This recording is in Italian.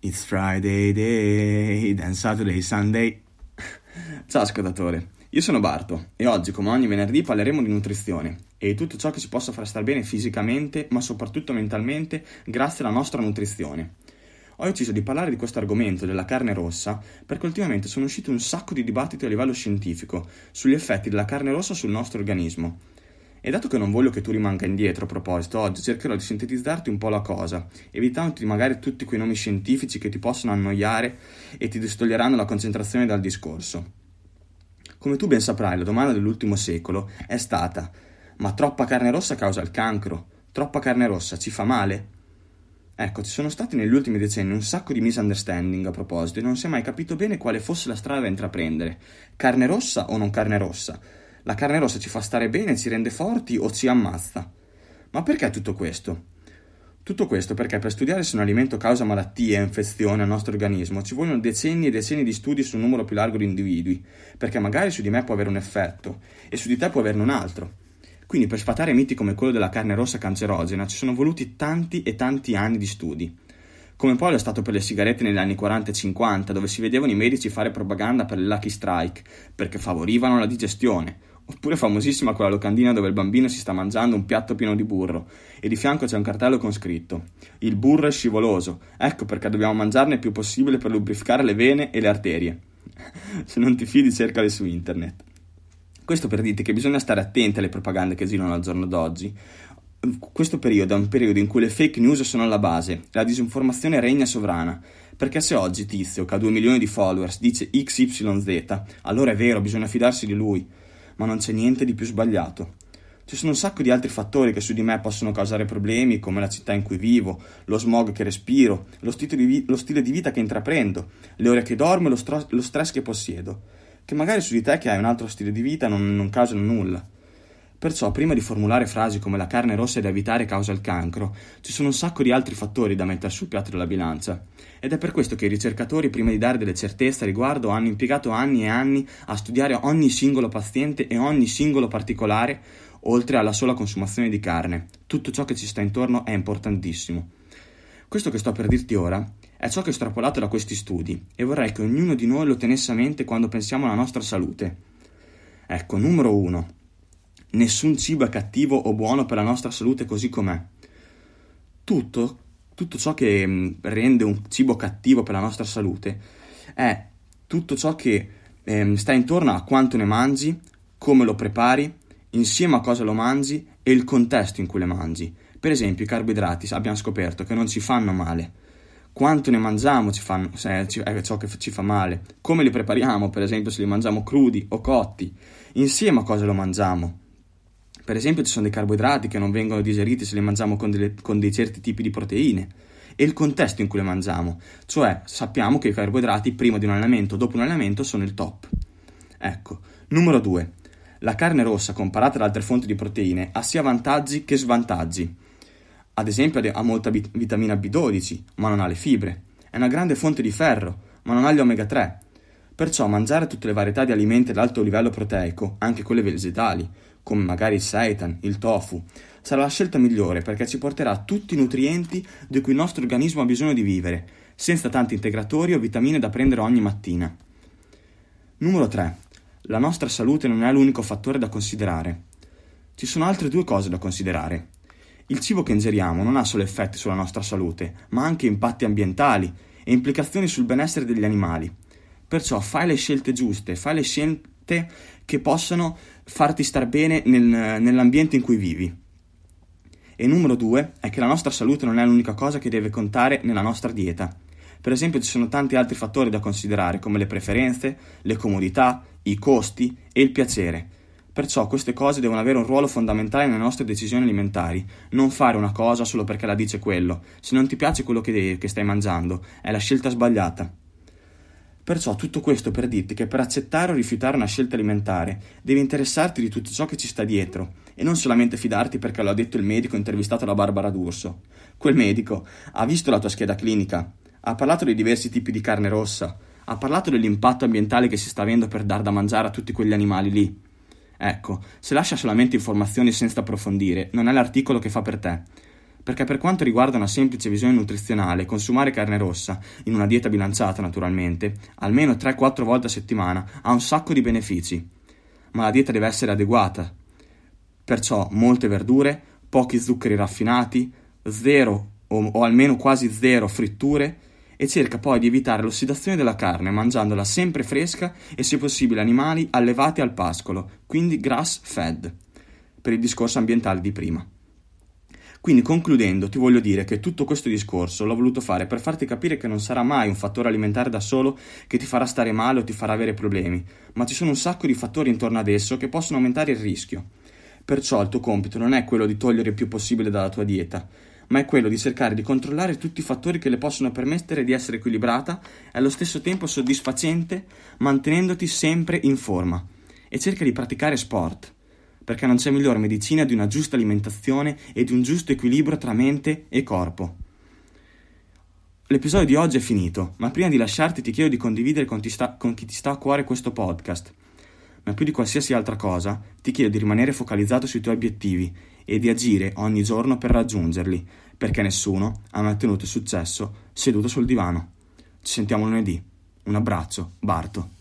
It's Friday day, then Saturday, Sunday. Ciao ascoltatore, io sono Barto e oggi, come ogni venerdì, parleremo di nutrizione e di tutto ciò che ci possa far stare bene fisicamente, ma soprattutto mentalmente, grazie alla nostra nutrizione. Ho deciso di parlare di questo argomento della carne rossa perché ultimamente sono usciti un sacco di dibattiti a livello scientifico sugli effetti della carne rossa sul nostro organismo e dato che non voglio che tu rimanga indietro a proposito, oggi cercherò di sintetizzarti un po' la cosa, evitandoti magari tutti quei nomi scientifici che ti possono annoiare e ti distoglieranno la concentrazione dal discorso. Come tu ben saprai, la domanda dell'ultimo secolo è stata: ma troppa carne rossa causa il cancro? Troppa carne rossa ci fa male? Ecco, ci sono stati negli ultimi decenni un sacco di misunderstanding a proposito e non si è mai capito bene quale fosse la strada da intraprendere. Carne rossa o non carne rossa? La carne rossa ci fa stare bene, ci rende forti o ci ammazza? Ma perché tutto questo? Tutto questo perché per studiare se un alimento causa malattie e infezioni al nostro organismo ci vogliono decenni e decenni di studi su un numero più largo di individui, perché magari su di me può avere un effetto e su di te può averne un altro. Quindi per sfatare miti come quello della carne rossa cancerogena ci sono voluti tanti e tanti anni di studi. Come poi è stato per le sigarette negli anni 40 e 50, dove si vedevano i medici fare propaganda per le Lucky Strike, perché favorivano la digestione, Oppure famosissima quella locandina dove il bambino si sta mangiando un piatto pieno di burro e di fianco c'è un cartello con scritto Il burro è scivoloso, ecco perché dobbiamo mangiarne il più possibile per lubrificare le vene e le arterie. Se non ti fidi cercale su internet. Questo per dirti che bisogna stare attenti alle propagande che girano al giorno d'oggi. Questo periodo è un periodo in cui le fake news sono alla base, la disinformazione regna sovrana. Perché se oggi Tizio, che ha 2 milioni di followers, dice XYZ, allora è vero, bisogna fidarsi di lui ma non c'è niente di più sbagliato. Ci sono un sacco di altri fattori che su di me possono causare problemi, come la città in cui vivo, lo smog che respiro, lo stile di, vi- lo stile di vita che intraprendo, le ore che dormo e lo, stro- lo, stress che possiedo, che magari su di te che hai un altro stile di vita non, non causano nulla. Perciò, prima di formulare frasi come la carne rossa è da evitare causa il cancro, ci sono un sacco di altri fattori da mettere sul piatto della bilancia. Ed è per questo che i ricercatori, prima di dare delle certezze a riguardo, hanno impiegato anni e anni a studiare ogni singolo paziente e ogni singolo particolare, oltre alla sola consumazione di carne. Tutto ciò che ci sta intorno è importantissimo. Questo che sto per dirti ora è ciò che ho estrapolato da questi studi e vorrei che ognuno di noi lo tenesse a mente quando pensiamo alla nostra salute. Ecco, numero uno nessun cibo è cattivo o buono per la nostra salute così com'è. Tutto, tutto ciò che mm, rende un cibo cattivo per la nostra salute è tutto ciò che eh, sta intorno a quanto ne mangi, come lo prepari, insieme a cosa lo mangi e il contesto in cui le mangi. Per esempio, i carboidrati abbiamo scoperto che non ci fanno male. Quanto ne mangiamo fanno, è ciò che ci fa male. Come li prepariamo, per esempio, se li mangiamo crudi o cotti. Insieme a cosa lo mangiamo. Per esempio ci sono dei carboidrati che non vengono digeriti se li mangiamo con, delle, con dei certi tipi di proteine e il contesto in cui le mangiamo, cioè sappiamo che i carboidrati prima di un allenamento o dopo un allenamento sono il top. Ecco, numero 2. La carne rossa comparata ad altre fonti di proteine ha sia vantaggi che svantaggi. Ad esempio ha molta vit- vitamina B12, ma non ha le fibre. È una grande fonte di ferro, ma non ha gli omega 3. Perciò mangiare tutte le varietà di alimenti ad alto livello proteico, anche quelle vegetali, come magari il seitan, il tofu, sarà la scelta migliore perché ci porterà tutti i nutrienti di cui il nostro organismo ha bisogno di vivere, senza tanti integratori o vitamine da prendere ogni mattina. Numero 3. La nostra salute non è l'unico fattore da considerare. Ci sono altre due cose da considerare. Il cibo che ingeriamo non ha solo effetti sulla nostra salute, ma anche impatti ambientali e implicazioni sul benessere degli animali. Perciò fai le scelte giuste, fai le scelte che possano farti star bene nel, nell'ambiente in cui vivi. E numero due è che la nostra salute non è l'unica cosa che deve contare nella nostra dieta. Per esempio ci sono tanti altri fattori da considerare come le preferenze, le comodità, i costi e il piacere. Perciò queste cose devono avere un ruolo fondamentale nelle nostre decisioni alimentari. Non fare una cosa solo perché la dice quello. Se non ti piace quello che, che stai mangiando, è la scelta sbagliata. Perciò tutto questo per dirti che per accettare o rifiutare una scelta alimentare devi interessarti di tutto ciò che ci sta dietro e non solamente fidarti perché lo ha detto il medico intervistato da Barbara D'Urso. Quel medico ha visto la tua scheda clinica, ha parlato dei diversi tipi di carne rossa, ha parlato dell'impatto ambientale che si sta avendo per dar da mangiare a tutti quegli animali lì. Ecco, se lascia solamente informazioni senza approfondire, non è l'articolo che fa per te. Perché per quanto riguarda una semplice visione nutrizionale, consumare carne rossa, in una dieta bilanciata naturalmente, almeno 3-4 volte a settimana, ha un sacco di benefici. Ma la dieta deve essere adeguata. Perciò molte verdure, pochi zuccheri raffinati, zero o, o almeno quasi zero fritture e cerca poi di evitare l'ossidazione della carne mangiandola sempre fresca e se possibile animali allevati al pascolo, quindi grass fed, per il discorso ambientale di prima. Quindi concludendo ti voglio dire che tutto questo discorso l'ho voluto fare per farti capire che non sarà mai un fattore alimentare da solo che ti farà stare male o ti farà avere problemi, ma ci sono un sacco di fattori intorno ad esso che possono aumentare il rischio. Perciò il tuo compito non è quello di togliere il più possibile dalla tua dieta, ma è quello di cercare di controllare tutti i fattori che le possono permettere di essere equilibrata e allo stesso tempo soddisfacente, mantenendoti sempre in forma. E cerca di praticare sport perché non c'è migliore medicina di una giusta alimentazione e di un giusto equilibrio tra mente e corpo. L'episodio di oggi è finito, ma prima di lasciarti ti chiedo di condividere con, sta, con chi ti sta a cuore questo podcast. Ma più di qualsiasi altra cosa, ti chiedo di rimanere focalizzato sui tuoi obiettivi e di agire ogni giorno per raggiungerli, perché nessuno ha mai ottenuto successo seduto sul divano. Ci sentiamo lunedì. Un abbraccio, Barto.